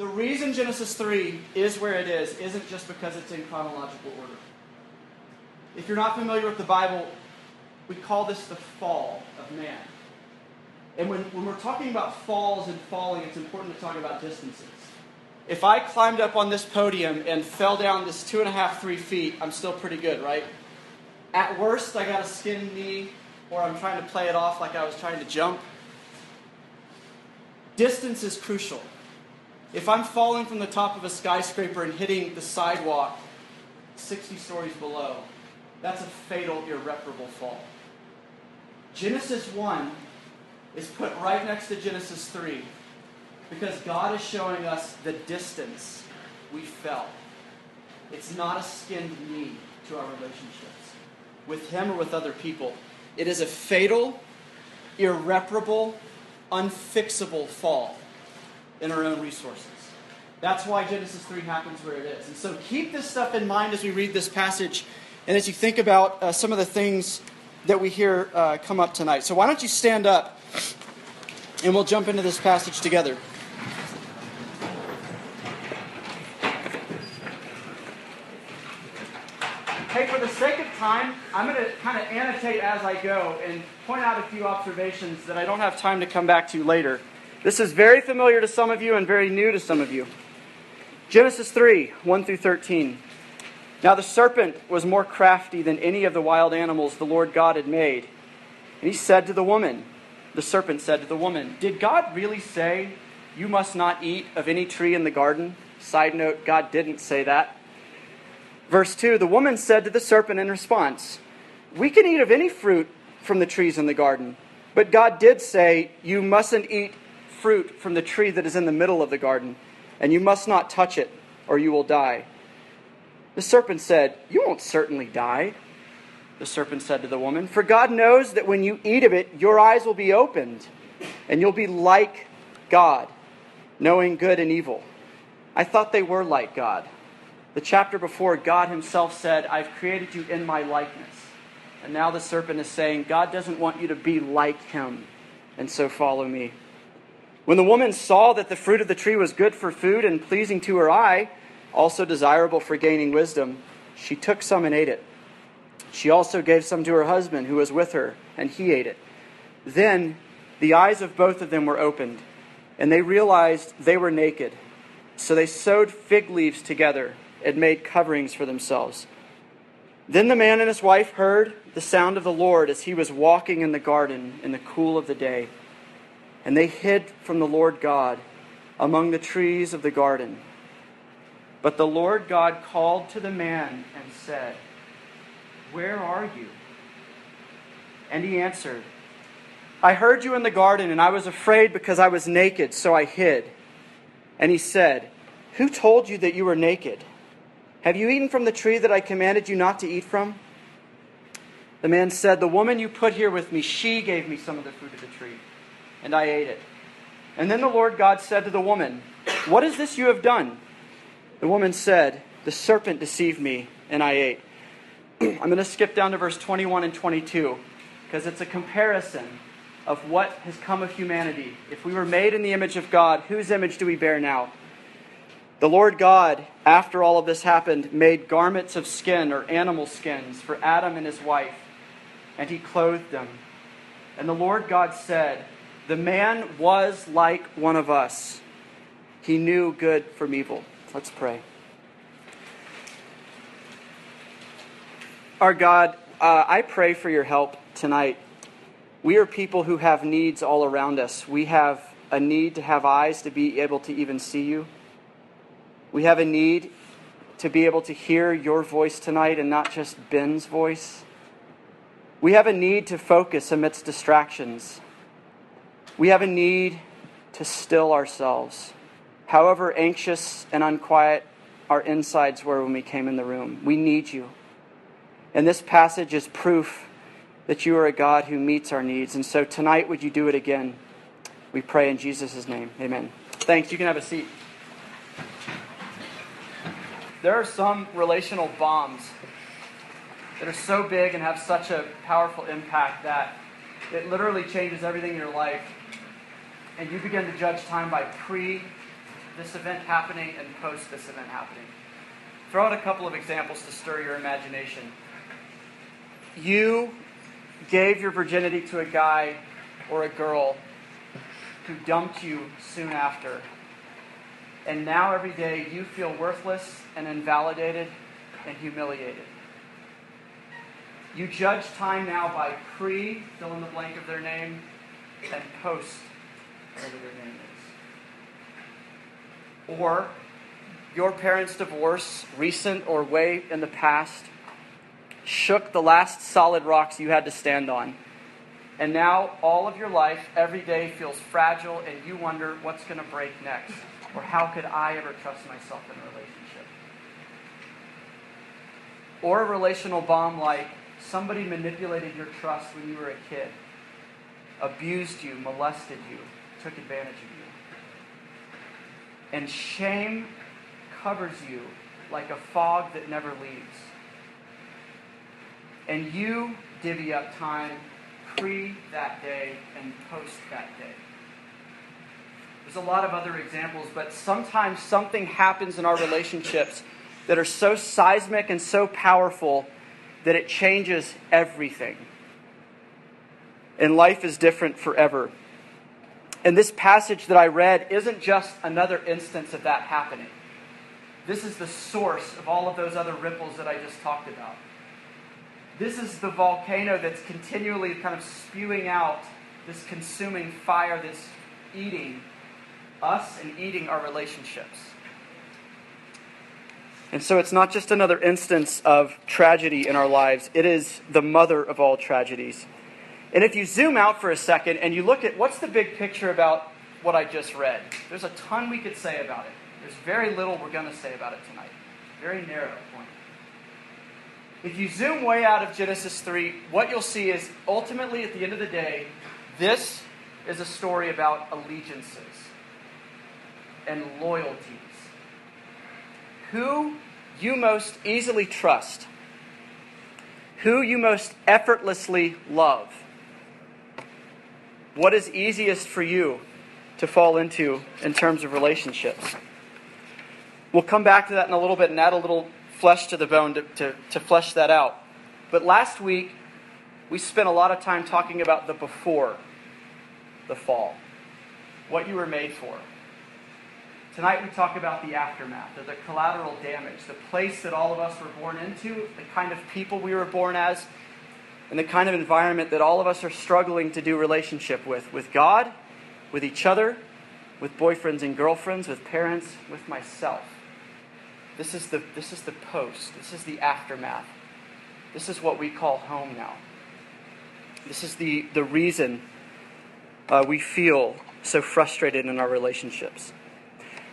the reason Genesis 3 is where it is isn't just because it's in chronological order. If you're not familiar with the Bible, we call this the fall of man. And when, when we're talking about falls and falling, it's important to talk about distances. If I climbed up on this podium and fell down this two and a half, three feet, I'm still pretty good, right? At worst, I got a skinned knee, or I'm trying to play it off like I was trying to jump. Distance is crucial. If I'm falling from the top of a skyscraper and hitting the sidewalk 60 stories below, that's a fatal, irreparable fall. Genesis 1 is put right next to Genesis 3 because God is showing us the distance we fell. It's not a skinned knee to our relationships with Him or with other people. It is a fatal, irreparable, unfixable fall in our own resources. That's why Genesis 3 happens where it is. And so keep this stuff in mind as we read this passage and as you think about uh, some of the things that we hear uh, come up tonight. So why don't you stand up and we'll jump into this passage together. Hey, for the sake of time, I'm going to kind of annotate as I go and point out a few observations that I don't have time to come back to later. This is very familiar to some of you and very new to some of you. Genesis 3 1 through 13. Now the serpent was more crafty than any of the wild animals the Lord God had made. And he said to the woman, The serpent said to the woman, Did God really say, You must not eat of any tree in the garden? Side note, God didn't say that. Verse 2 The woman said to the serpent in response, We can eat of any fruit from the trees in the garden. But God did say, You mustn't eat fruit from the tree that is in the middle of the garden, and you must not touch it, or you will die. The serpent said, You won't certainly die. The serpent said to the woman, For God knows that when you eat of it, your eyes will be opened, and you'll be like God, knowing good and evil. I thought they were like God. The chapter before, God Himself said, I've created you in my likeness. And now the serpent is saying, God doesn't want you to be like Him, and so follow me. When the woman saw that the fruit of the tree was good for food and pleasing to her eye, also desirable for gaining wisdom, she took some and ate it. She also gave some to her husband who was with her, and he ate it. Then the eyes of both of them were opened, and they realized they were naked. So they sewed fig leaves together and made coverings for themselves. Then the man and his wife heard the sound of the Lord as he was walking in the garden in the cool of the day. And they hid from the Lord God among the trees of the garden. But the Lord God called to the man and said, Where are you? And he answered, I heard you in the garden, and I was afraid because I was naked, so I hid. And he said, Who told you that you were naked? Have you eaten from the tree that I commanded you not to eat from? The man said, The woman you put here with me, she gave me some of the fruit of the tree, and I ate it. And then the Lord God said to the woman, What is this you have done? The woman said, The serpent deceived me, and I ate. I'm going to skip down to verse 21 and 22 because it's a comparison of what has come of humanity. If we were made in the image of God, whose image do we bear now? The Lord God, after all of this happened, made garments of skin or animal skins for Adam and his wife, and he clothed them. And the Lord God said, The man was like one of us. He knew good from evil. Let's pray. Our God, uh, I pray for your help tonight. We are people who have needs all around us. We have a need to have eyes to be able to even see you. We have a need to be able to hear your voice tonight and not just Ben's voice. We have a need to focus amidst distractions. We have a need to still ourselves however anxious and unquiet our insides were when we came in the room. We need you. And this passage is proof that you are a God who meets our needs. And so tonight, would you do it again? We pray in Jesus' name. Amen. Thanks. You can have a seat. There are some relational bombs that are so big and have such a powerful impact that it literally changes everything in your life. And you begin to judge time by pre this event happening and post this event happening. Throw out a couple of examples to stir your imagination. You gave your virginity to a guy or a girl who dumped you soon after. And now every day you feel worthless and invalidated and humiliated. You judge time now by pre, fill in the blank of their name, and post, whatever their name is. Or your parents' divorce, recent or way in the past, shook the last solid rocks you had to stand on. And now all of your life, every day feels fragile, and you wonder what's going to break next, or how could I ever trust myself in a relationship? Or a relational bomb like Somebody manipulated your trust when you were a kid, abused you, molested you, took advantage of you. And shame covers you like a fog that never leaves. And you divvy up time pre that day and post that day. There's a lot of other examples, but sometimes something happens in our relationships that are so seismic and so powerful that it changes everything. And life is different forever. And this passage that I read isn't just another instance of that happening. This is the source of all of those other ripples that I just talked about. This is the volcano that's continually kind of spewing out this consuming fire that's eating us and eating our relationships. And so it's not just another instance of tragedy in our lives, it is the mother of all tragedies. And if you zoom out for a second and you look at what's the big picture about what I just read, there's a ton we could say about it. There's very little we're going to say about it tonight. Very narrow point. If you zoom way out of Genesis 3, what you'll see is ultimately at the end of the day, this is a story about allegiances and loyalties who you most easily trust, who you most effortlessly love. What is easiest for you to fall into in terms of relationships? We'll come back to that in a little bit and add a little flesh to the bone to, to, to flesh that out. But last week, we spent a lot of time talking about the before the fall, what you were made for. Tonight we talk about the aftermath, or the collateral damage, the place that all of us were born into, the kind of people we were born as, and the kind of environment that all of us are struggling to do relationship with with God, with each other, with boyfriends and girlfriends, with parents, with myself. This is the, this is the post, this is the aftermath. This is what we call home now. This is the, the reason uh, we feel so frustrated in our relationships.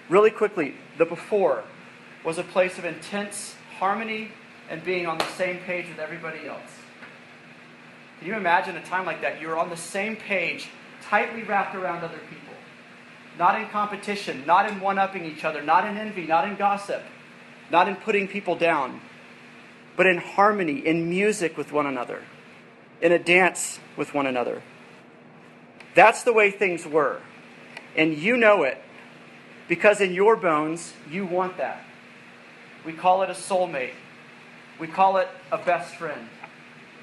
Really quickly, the before was a place of intense harmony and being on the same page with everybody else. Can you imagine a time like that? You're on the same page, tightly wrapped around other people. Not in competition, not in one upping each other, not in envy, not in gossip, not in putting people down, but in harmony, in music with one another, in a dance with one another. That's the way things were. And you know it because in your bones, you want that. We call it a soulmate. We call it a best friend.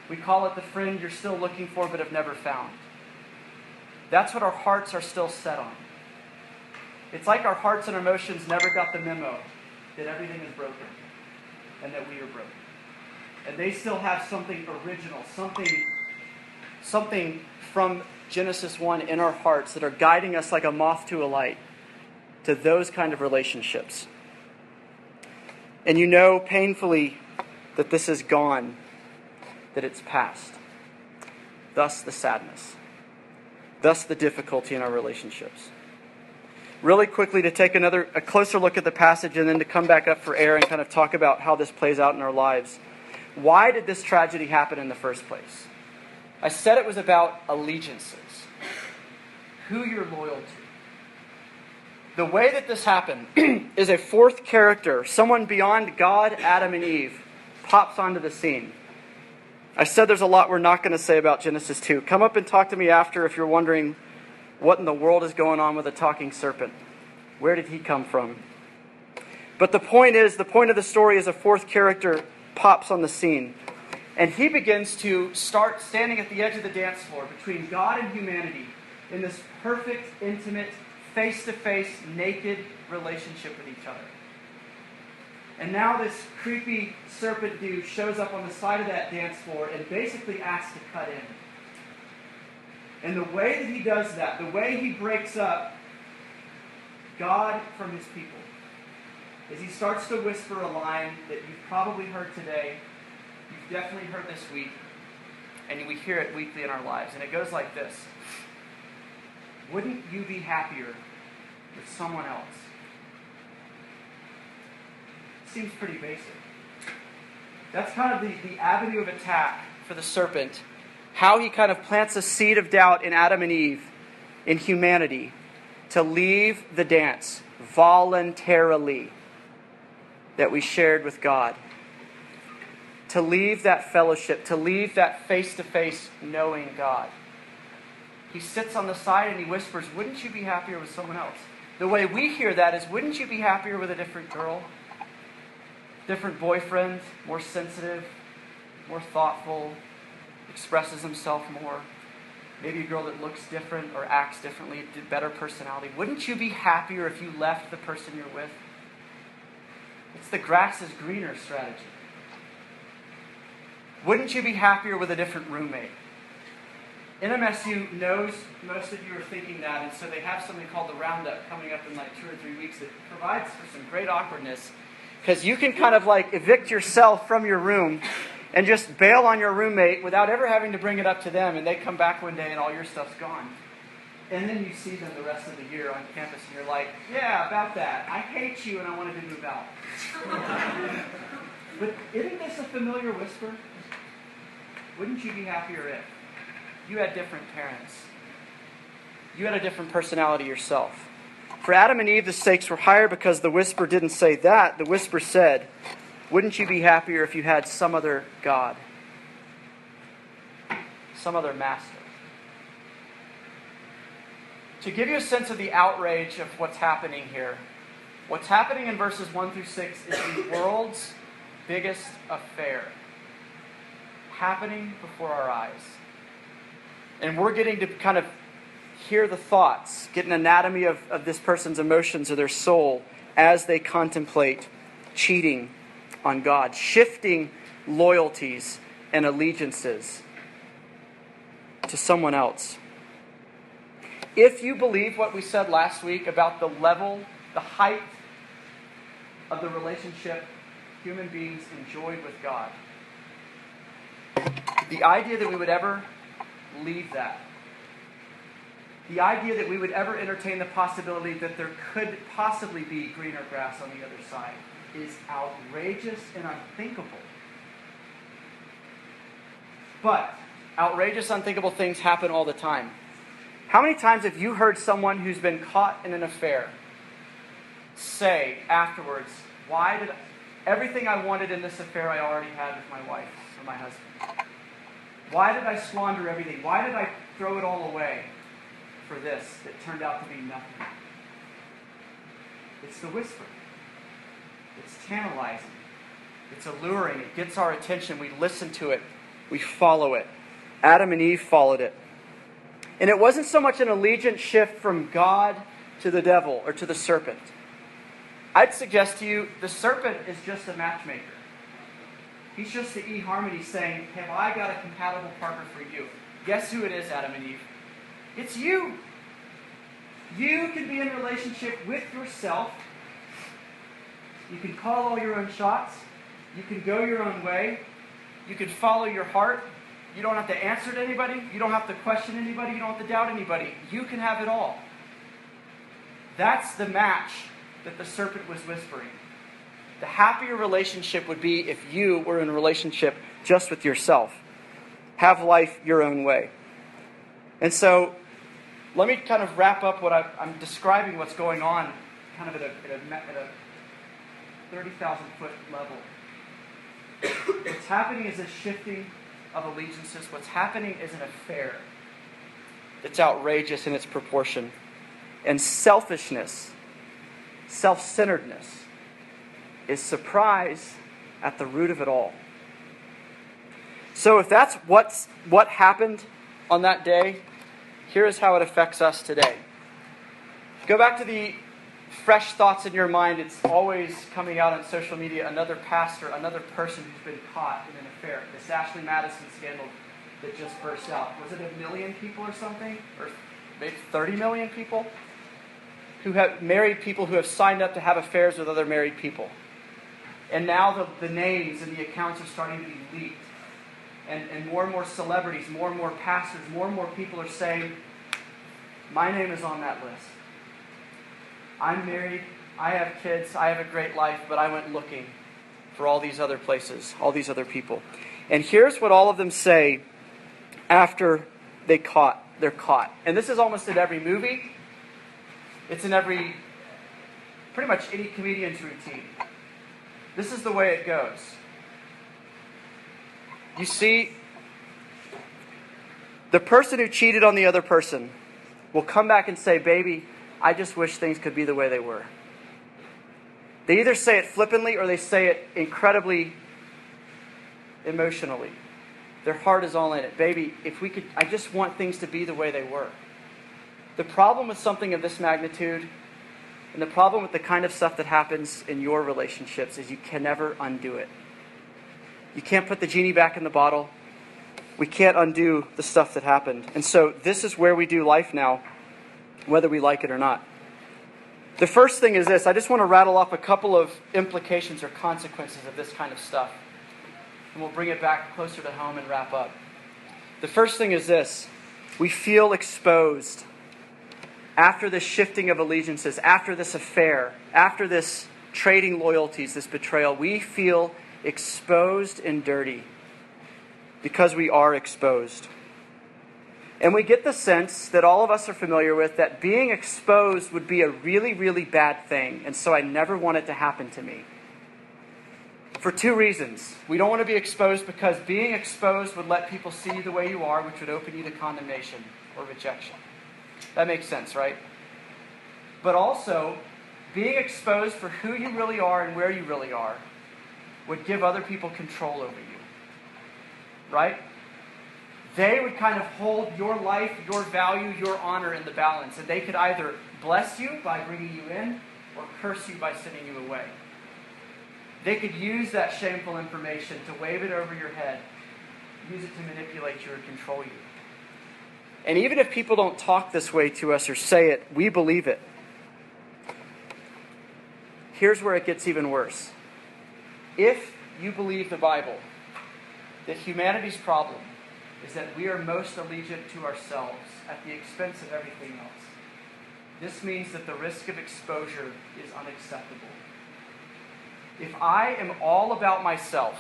We call it the friend you're still looking for but have never found. That's what our hearts are still set on. It's like our hearts and emotions never got the memo that everything is broken and that we are broken. And they still have something original, something, something from Genesis 1 in our hearts that are guiding us like a moth to a light to those kind of relationships. And you know painfully that this is gone, that it's past. Thus the sadness. Thus the difficulty in our relationships. Really quickly to take another a closer look at the passage and then to come back up for air and kind of talk about how this plays out in our lives. Why did this tragedy happen in the first place? I said it was about allegiances. Who you're loyal to the way that this happened is a fourth character, someone beyond God, Adam, and Eve, pops onto the scene. I said there's a lot we're not going to say about Genesis 2. Come up and talk to me after if you're wondering what in the world is going on with a talking serpent. Where did he come from? But the point is, the point of the story is a fourth character pops on the scene. And he begins to start standing at the edge of the dance floor between God and humanity in this perfect, intimate, face to face, naked relationship with each other. And now this creepy serpent dude shows up on the side of that dance floor and basically asks to cut in. And the way that he does that, the way he breaks up God from his people, is he starts to whisper a line that you've probably heard today, you've definitely heard this week, and we hear it weekly in our lives. And it goes like this Wouldn't you be happier with someone else? Seems pretty basic. That's kind of the, the avenue of attack for the serpent. How he kind of plants a seed of doubt in Adam and Eve, in humanity, to leave the dance voluntarily that we shared with God. To leave that fellowship, to leave that face to face knowing God. He sits on the side and he whispers, Wouldn't you be happier with someone else? The way we hear that is, Wouldn't you be happier with a different girl? Different boyfriend, more sensitive, more thoughtful, expresses himself more. Maybe a girl that looks different or acts differently, better personality. Wouldn't you be happier if you left the person you're with? It's the grass is greener strategy. Wouldn't you be happier with a different roommate? NMSU knows most of you are thinking that, and so they have something called the Roundup coming up in like two or three weeks that provides for some great awkwardness because you can kind of like evict yourself from your room and just bail on your roommate without ever having to bring it up to them, and they come back one day and all your stuff's gone. And then you see them the rest of the year on campus, and you're like, yeah, about that. I hate you, and I wanted to move out. but isn't this a familiar whisper? Wouldn't you be happier if you had different parents? You had a different personality yourself. For Adam and Eve, the stakes were higher because the whisper didn't say that. The whisper said, Wouldn't you be happier if you had some other God? Some other master? To give you a sense of the outrage of what's happening here, what's happening in verses 1 through 6 is the world's biggest affair happening before our eyes. And we're getting to kind of hear the thoughts, get an anatomy of, of this person's emotions or their soul as they contemplate cheating on God, shifting loyalties and allegiances to someone else. If you believe what we said last week about the level, the height of the relationship human beings enjoyed with God, the idea that we would ever leave that, the idea that we would ever entertain the possibility that there could possibly be greener grass on the other side is outrageous and unthinkable. But outrageous, unthinkable things happen all the time. How many times have you heard someone who's been caught in an affair say afterwards, Why did everything I wanted in this affair I already had with my wife or my husband? Why did I squander everything? Why did I throw it all away for this that turned out to be nothing? It's the whisper. It's tantalizing. It's alluring. It gets our attention. We listen to it. We follow it. Adam and Eve followed it. And it wasn't so much an allegiance shift from God to the devil or to the serpent. I'd suggest to you the serpent is just a matchmaker. He's just the eHarmony saying, Have I got a compatible partner for you? Guess who it is, Adam and Eve? It's you. You can be in relationship with yourself. You can call all your own shots. You can go your own way. You can follow your heart. You don't have to answer to anybody. You don't have to question anybody. You don't have to doubt anybody. You can have it all. That's the match that the serpent was whispering. The happier relationship would be if you were in relationship just with yourself. Have life your own way. And so, let me kind of wrap up what I, am describing what's going on kind of at a, at a, at a 30,000 foot level. What's happening is a shifting of allegiances. What's happening is an affair It's outrageous in its proportion. And selfishness self centeredness, is surprise at the root of it all. So, if that's what's, what happened on that day, here is how it affects us today. Go back to the fresh thoughts in your mind. It's always coming out on social media another pastor, another person who's been caught in an affair. This Ashley Madison scandal that just burst out. Was it a million people or something? Or maybe 30 million people? Who have married people who have signed up to have affairs with other married people. And now the, the names and the accounts are starting to be leaked. And, and more and more celebrities, more and more pastors, more and more people are saying, My name is on that list. I'm married, I have kids, I have a great life, but I went looking for all these other places, all these other people. And here's what all of them say after they caught they're caught. And this is almost in every movie. It's in every pretty much any comedian's routine. This is the way it goes. You see, the person who cheated on the other person will come back and say, Baby, I just wish things could be the way they were. They either say it flippantly or they say it incredibly emotionally. Their heart is all in it. Baby, if we could, I just want things to be the way they were. The problem with something of this magnitude, and the problem with the kind of stuff that happens in your relationships, is you can never undo it. You can't put the genie back in the bottle. We can't undo the stuff that happened. And so, this is where we do life now, whether we like it or not. The first thing is this I just want to rattle off a couple of implications or consequences of this kind of stuff and we'll bring it back closer to home and wrap up. The first thing is this we feel exposed after this shifting of allegiances, after this affair, after this trading loyalties, this betrayal. We feel exposed and dirty because we are exposed. And we get the sense that all of us are familiar with that being exposed would be a really, really bad thing. And so I never want it to happen to me for two reasons. We don't want to be exposed because being exposed would let people see the way you are, which would open you to condemnation or rejection. That makes sense, right? But also, being exposed for who you really are and where you really are would give other people control over you. Right? They would kind of hold your life, your value, your honor in the balance. And they could either bless you by bringing you in or curse you by sending you away. They could use that shameful information to wave it over your head, use it to manipulate you or control you. And even if people don't talk this way to us or say it, we believe it. Here's where it gets even worse. If you believe the Bible, that humanity's problem is that we are most allegiant to ourselves at the expense of everything else. This means that the risk of exposure is unacceptable if I am all about myself,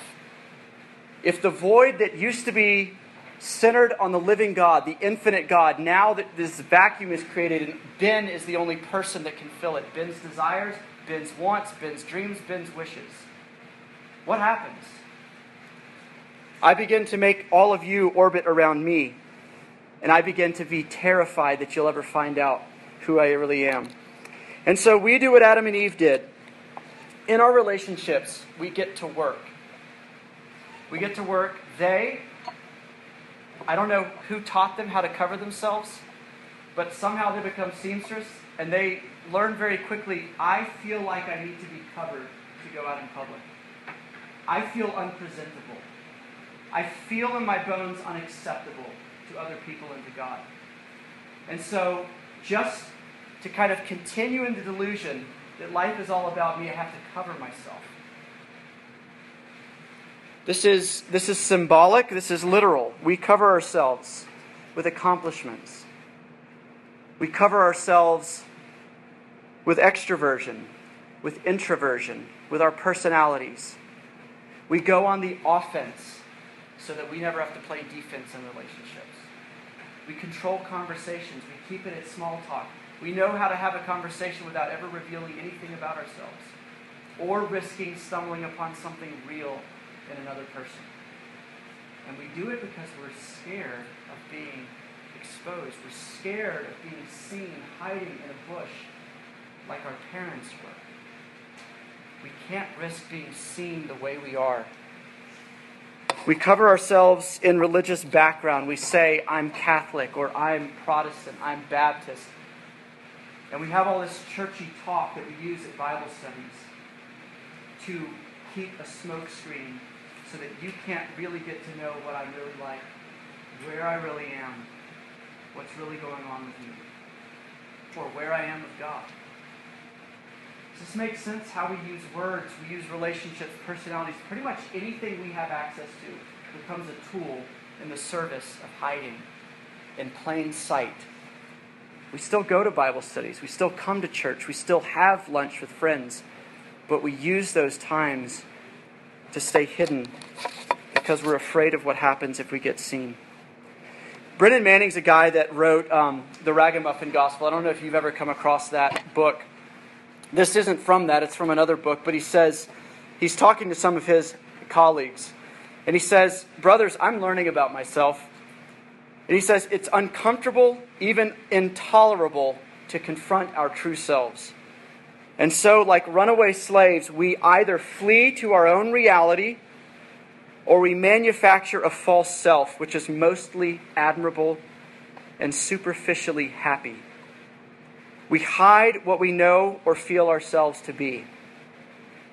if the void that used to be centered on the living God, the infinite God, now that this vacuum is created and Ben is the only person that can fill it Ben's desires, Ben's wants, Ben's dreams, Ben's wishes. What happens? I begin to make all of you orbit around me, and I begin to be terrified that you'll ever find out who I really am. And so we do what Adam and Eve did in our relationships, we get to work. We get to work. They, I don't know who taught them how to cover themselves, but somehow they become seamstress and they learn very quickly I feel like I need to be covered to go out in public. I feel unpresentable. I feel in my bones unacceptable to other people and to God. And so, just to kind of continue in the delusion that life is all about me, I have to cover myself. This is, this is symbolic, this is literal. We cover ourselves with accomplishments. We cover ourselves with extroversion, with introversion, with our personalities. We go on the offense so that we never have to play defense in relationships. We control conversations. We keep it at small talk. We know how to have a conversation without ever revealing anything about ourselves or risking stumbling upon something real in another person. And we do it because we're scared of being exposed. We're scared of being seen hiding in a bush like our parents were. We can't risk being seen the way we are. We cover ourselves in religious background. We say, I'm Catholic, or I'm Protestant, I'm Baptist. And we have all this churchy talk that we use at Bible studies to keep a smokescreen so that you can't really get to know what I'm really like, where I really am, what's really going on with me, or where I am with God. Does this make sense? How we use words, we use relationships, personalities, pretty much anything we have access to becomes a tool in the service of hiding in plain sight. We still go to Bible studies, we still come to church, we still have lunch with friends, but we use those times to stay hidden because we're afraid of what happens if we get seen. Brennan Manning's a guy that wrote um, the Ragamuffin Gospel. I don't know if you've ever come across that book. This isn't from that, it's from another book, but he says, he's talking to some of his colleagues, and he says, Brothers, I'm learning about myself. And he says, It's uncomfortable, even intolerable, to confront our true selves. And so, like runaway slaves, we either flee to our own reality or we manufacture a false self, which is mostly admirable and superficially happy. We hide what we know or feel ourselves to be,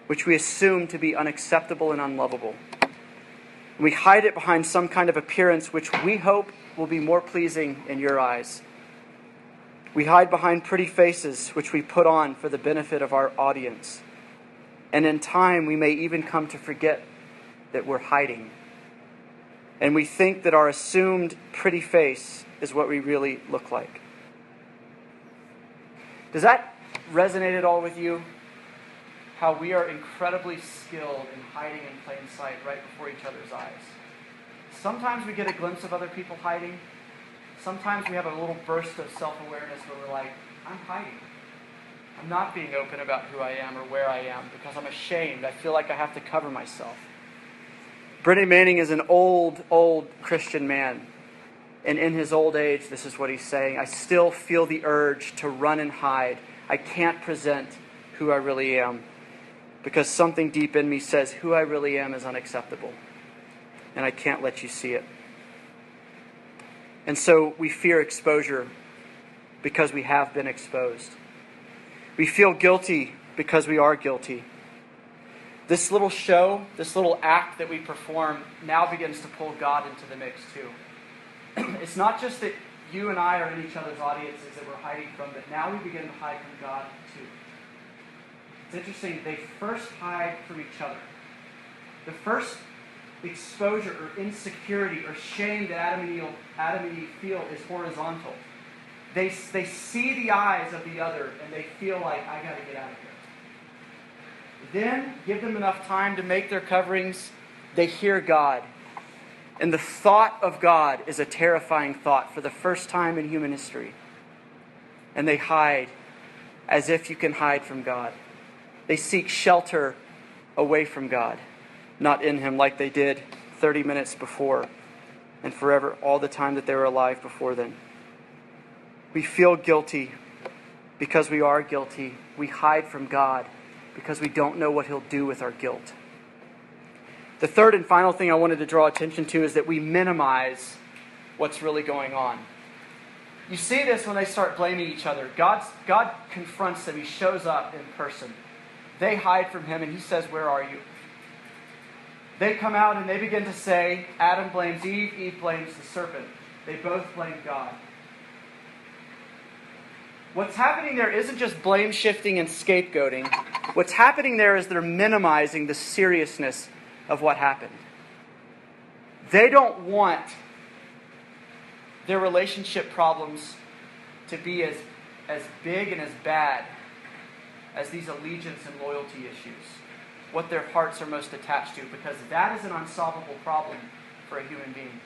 which we assume to be unacceptable and unlovable. We hide it behind some kind of appearance which we hope will be more pleasing in your eyes. We hide behind pretty faces which we put on for the benefit of our audience. And in time, we may even come to forget that we're hiding. And we think that our assumed pretty face is what we really look like. Does that resonate at all with you? How we are incredibly skilled in hiding in plain sight right before each other's eyes. Sometimes we get a glimpse of other people hiding. Sometimes we have a little burst of self awareness where we're like, I'm hiding. I'm not being open about who I am or where I am because I'm ashamed. I feel like I have to cover myself. Brennan Manning is an old, old Christian man. And in his old age, this is what he's saying I still feel the urge to run and hide. I can't present who I really am because something deep in me says who I really am is unacceptable. And I can't let you see it. And so we fear exposure because we have been exposed. We feel guilty because we are guilty. This little show, this little act that we perform, now begins to pull God into the mix too. it's not just that you and I are in each other's audiences that we're hiding from, but now we begin to hide from God too. It's interesting, they first hide from each other. The first exposure or insecurity or shame that Adam and Eve, Adam and Eve feel is horizontal. They, they see the eyes of the other and they feel like, I got to get out of here. Then give them enough time to make their coverings. They hear God. And the thought of God is a terrifying thought for the first time in human history. And they hide as if you can hide from God. They seek shelter away from God, not in Him like they did 30 minutes before and forever, all the time that they were alive before then. We feel guilty because we are guilty. We hide from God because we don't know what He'll do with our guilt. The third and final thing I wanted to draw attention to is that we minimize what's really going on. You see this when they start blaming each other. God's, God confronts them, He shows up in person. They hide from Him, and He says, Where are you? They come out and they begin to say, Adam blames Eve, Eve blames the serpent. They both blame God. What's happening there isn't just blame shifting and scapegoating. What's happening there is they're minimizing the seriousness of what happened. They don't want their relationship problems to be as, as big and as bad as these allegiance and loyalty issues, what their hearts are most attached to, because that is an unsolvable problem for a human being.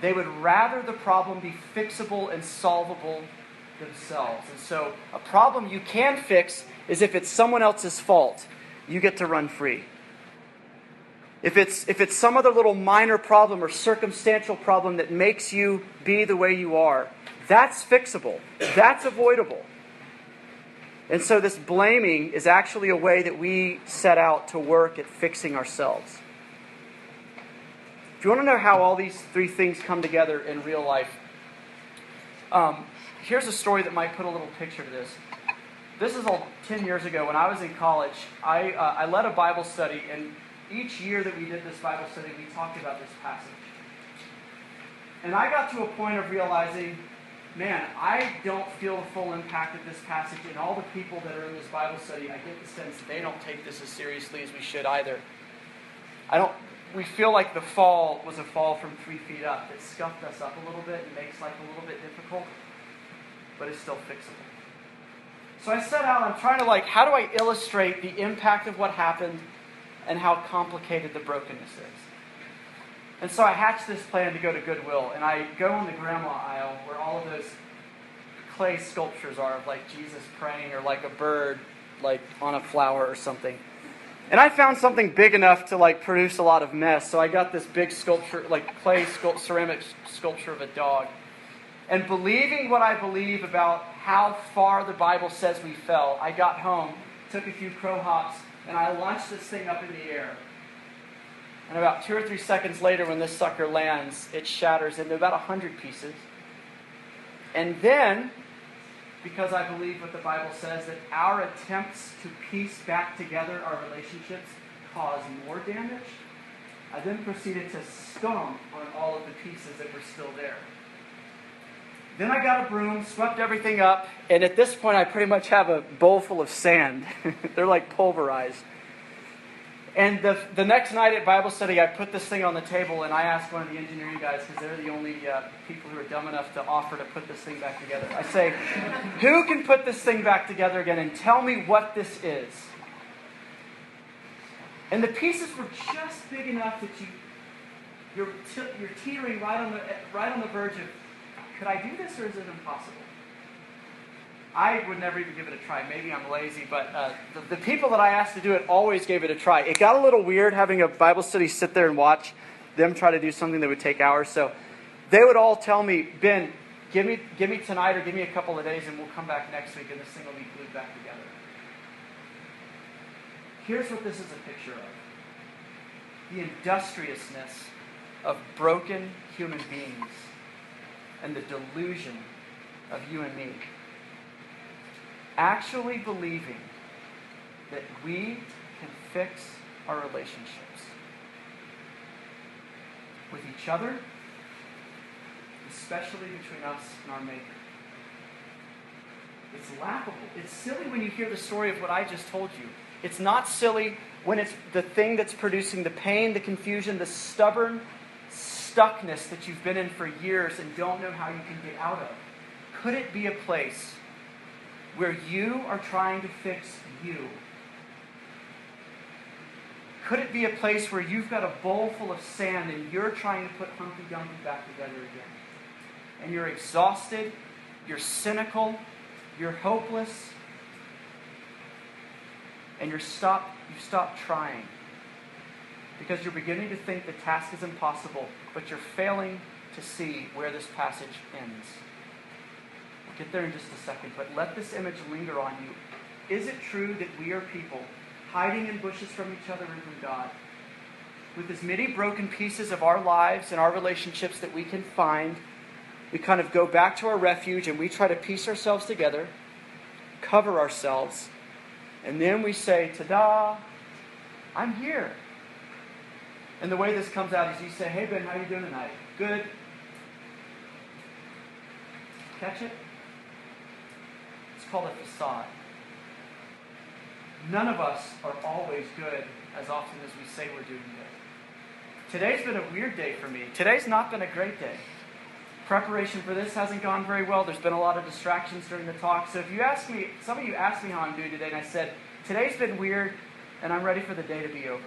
They would rather the problem be fixable and solvable themselves. And so, a problem you can fix is if it's someone else's fault, you get to run free. If it's, if it's some other little minor problem or circumstantial problem that makes you be the way you are, that's fixable. That's avoidable. And so, this blaming is actually a way that we set out to work at fixing ourselves. If you want to know how all these three things come together in real life, um, here's a story that might put a little picture to this. This is all 10 years ago when I was in college. I, uh, I led a Bible study, and each year that we did this Bible study, we talked about this passage. And I got to a point of realizing man, I don't feel the full impact of this passage, and all the people that are in this Bible study, I get the sense they don't take this as seriously as we should either. I don't. We feel like the fall was a fall from three feet up. It scuffed us up a little bit and makes life a little bit difficult, but it's still fixable. So I set out. I'm trying to like, how do I illustrate the impact of what happened and how complicated the brokenness is? And so I hatched this plan to go to Goodwill, and I go in the grandma aisle where all of those clay sculptures are of like Jesus praying or like a bird like on a flower or something. And I found something big enough to like produce a lot of mess. So I got this big sculpture, like clay sculpt, ceramic sculpture of a dog. And believing what I believe about how far the Bible says we fell, I got home, took a few crow hops, and I launched this thing up in the air. And about two or three seconds later, when this sucker lands, it shatters into about 100 pieces. And then, because I believe what the Bible says, that our attempts to piece back together our relationships cause more damage, I then proceeded to stomp on all of the pieces that were still there. Then I got a broom, swept everything up, and at this point I pretty much have a bowl full of sand. They're like pulverized. And the, the next night at Bible study, I put this thing on the table and I asked one of the engineering guys, because they're the only uh, people who are dumb enough to offer to put this thing back together. I say, Who can put this thing back together again and tell me what this is? And the pieces were just big enough that you, you're, you're teetering right on, the, right on the verge of, could I do this or is it impossible? I would never even give it a try. Maybe I'm lazy, but uh, the, the, people that I asked to do it always gave it a try. It got a little weird having a Bible study sit there and watch them try to do something that would take hours. So they would all tell me, Ben, give me, give me tonight or give me a couple of days and we'll come back next week and this thing will be glued back together. Here's what this is a picture of the industriousness of broken human beings and the delusion of you and me actually believing that we can fix our relationships with each other, especially between us and our Maker. It's laughable. It's silly when you hear the story of what I just told you. It's not silly when it's the thing that's producing the pain, the confusion, the stubborn stuckness that you've been in for years and don't know how you can get out of. Could it be a place where you are trying to fix you? Could it be a place where you've got a bowl full of sand and you're trying to put Humpty Dumpty back together again? And you're exhausted, you're cynical, you're hopeless, and you're stopped, you've stopped trying. Because you're beginning to think the task is impossible, but you're failing to see where this passage ends We'll get there in just a second, but let this image linger on you. Is it true that we are people hiding in bushes from each other and from God? With as many broken pieces of our lives and our relationships that we can find, we kind of go back to our refuge and we try to piece ourselves together, cover ourselves, and then we say, Ta da, I'm here. And the way this comes out is you say, Hey Ben, how are you doing tonight? Good. Catch it? It's called a facade. None of us are always good as often as we say we're doing good. Today's been a weird day for me. Today's not been a great day. Preparation for this hasn't gone very well. There's been a lot of distractions during the talk. So if you ask me, some of you asked me how I'm doing today, and I said, today's been weird, and I'm ready for the day to be over.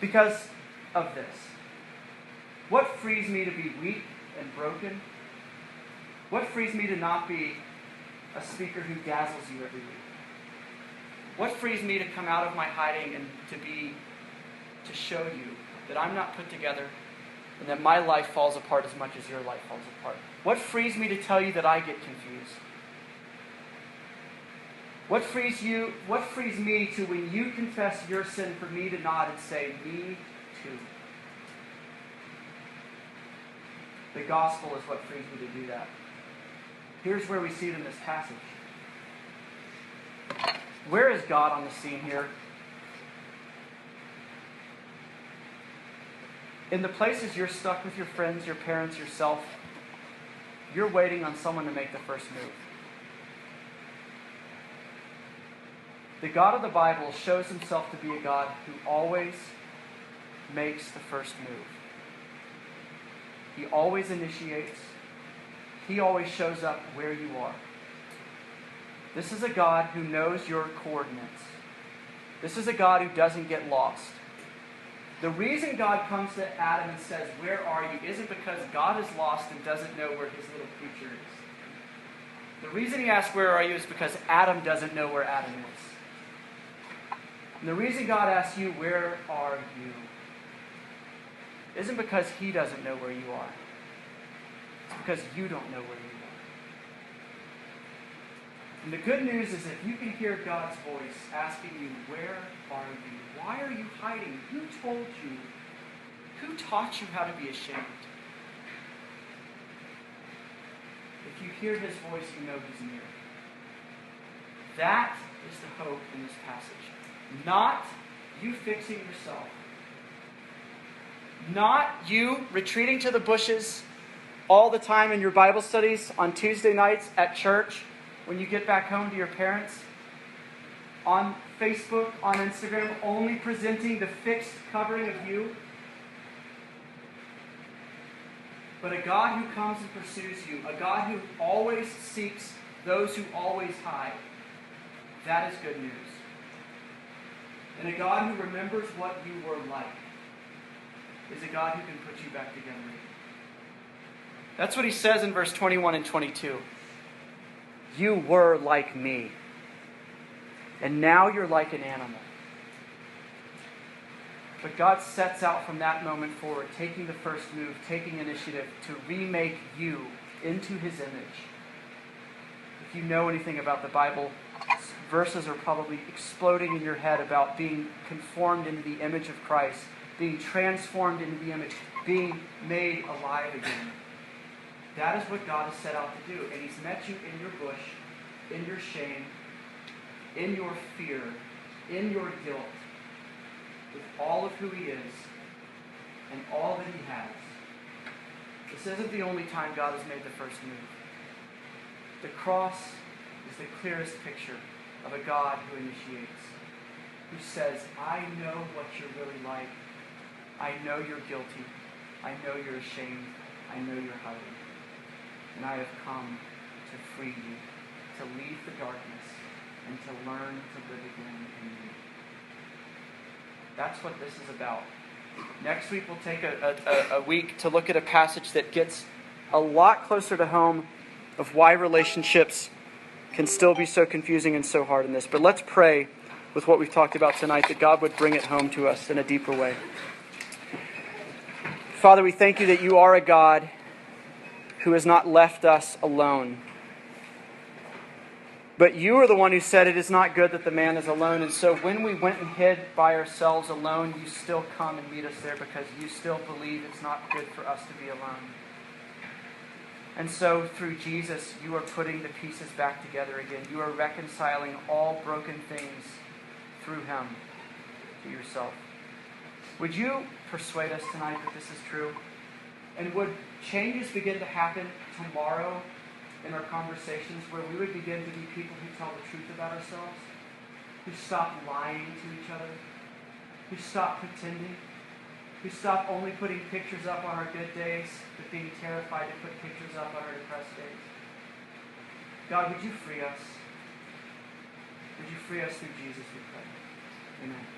Because of this. What frees me to be weak and broken what frees me to not be a speaker who dazzles you every week? What frees me to come out of my hiding and to be, to show you that I'm not put together and that my life falls apart as much as your life falls apart? What frees me to tell you that I get confused? What frees you, what frees me to when you confess your sin for me to nod and say, Me too? The gospel is what frees me to do that. Here's where we see it in this passage. Where is God on the scene here? In the places you're stuck with your friends, your parents, yourself, you're waiting on someone to make the first move. The God of the Bible shows himself to be a God who always makes the first move. He always initiates. He always shows up where you are. This is a God who knows your coordinates. This is a God who doesn't get lost. The reason God comes to Adam and says, Where are you? isn't because God is lost and doesn't know where his little creature is. The reason he asks, Where are you? is because Adam doesn't know where Adam is. And the reason God asks you, Where are you? isn't because he doesn't know where you are. It's because you don't know where you are. And the good news is if you can hear God's voice asking you, Where are you? Why are you hiding? Who told you? Who taught you how to be ashamed? If you hear his voice, you know he's near. That is the hope in this passage. Not you fixing yourself. Not you retreating to the bushes all the time in your Bible studies on Tuesday nights at church when you get back home to your parents, on Facebook, on Instagram, only presenting the fixed covering of you. But a God who comes and pursues you, a God who always seeks those who always hide. That is good news. And a God who remembers what you were like is a God who can put you back together. That's what he says in verse 21 and 22. You were like me. And now you're like an animal. But God sets out from that moment forward, taking the first move, taking initiative to remake you into his image. If you know anything about the Bible, verses are probably exploding in your head about being conformed into the image of Christ, being transformed into the image, being made alive again. That is what God has set out to do. And He's met you in your bush, in your shame, in your fear, in your guilt, with all of who He is and all that He has. This isn't the only time God has made the first move. The cross is the clearest picture of a God who initiates, who says, I know what you're really like. I know you're guilty. I know you're ashamed. I know you're hiding and I have come to free you, to leave the darkness, and to learn to live again in you. That's what this is about. Next week, we'll take a, a, a week to look at a passage that gets a lot closer to home of why relationships can still be so confusing and so hard in this. But let's pray with what we've talked about tonight that God would bring it home to us in a deeper way. Father, we thank you that you are a God who has not left us alone. But you are the one who said it is not good that the man is alone. And so when we went and hid by ourselves alone, you still come and meet us there because you still believe it's not good for us to be alone. And so through Jesus, you are putting the pieces back together again. You are reconciling all broken things through him to yourself. Would you persuade us tonight that this is true? And would changes begin to happen tomorrow in our conversations where we would begin to be people who tell the truth about ourselves, who stop lying to each other, who stop pretending, who stop only putting pictures up on our good days, but being terrified to put pictures up on our depressed days. God, would you free us? Would you free us through Jesus, we pray? Amen.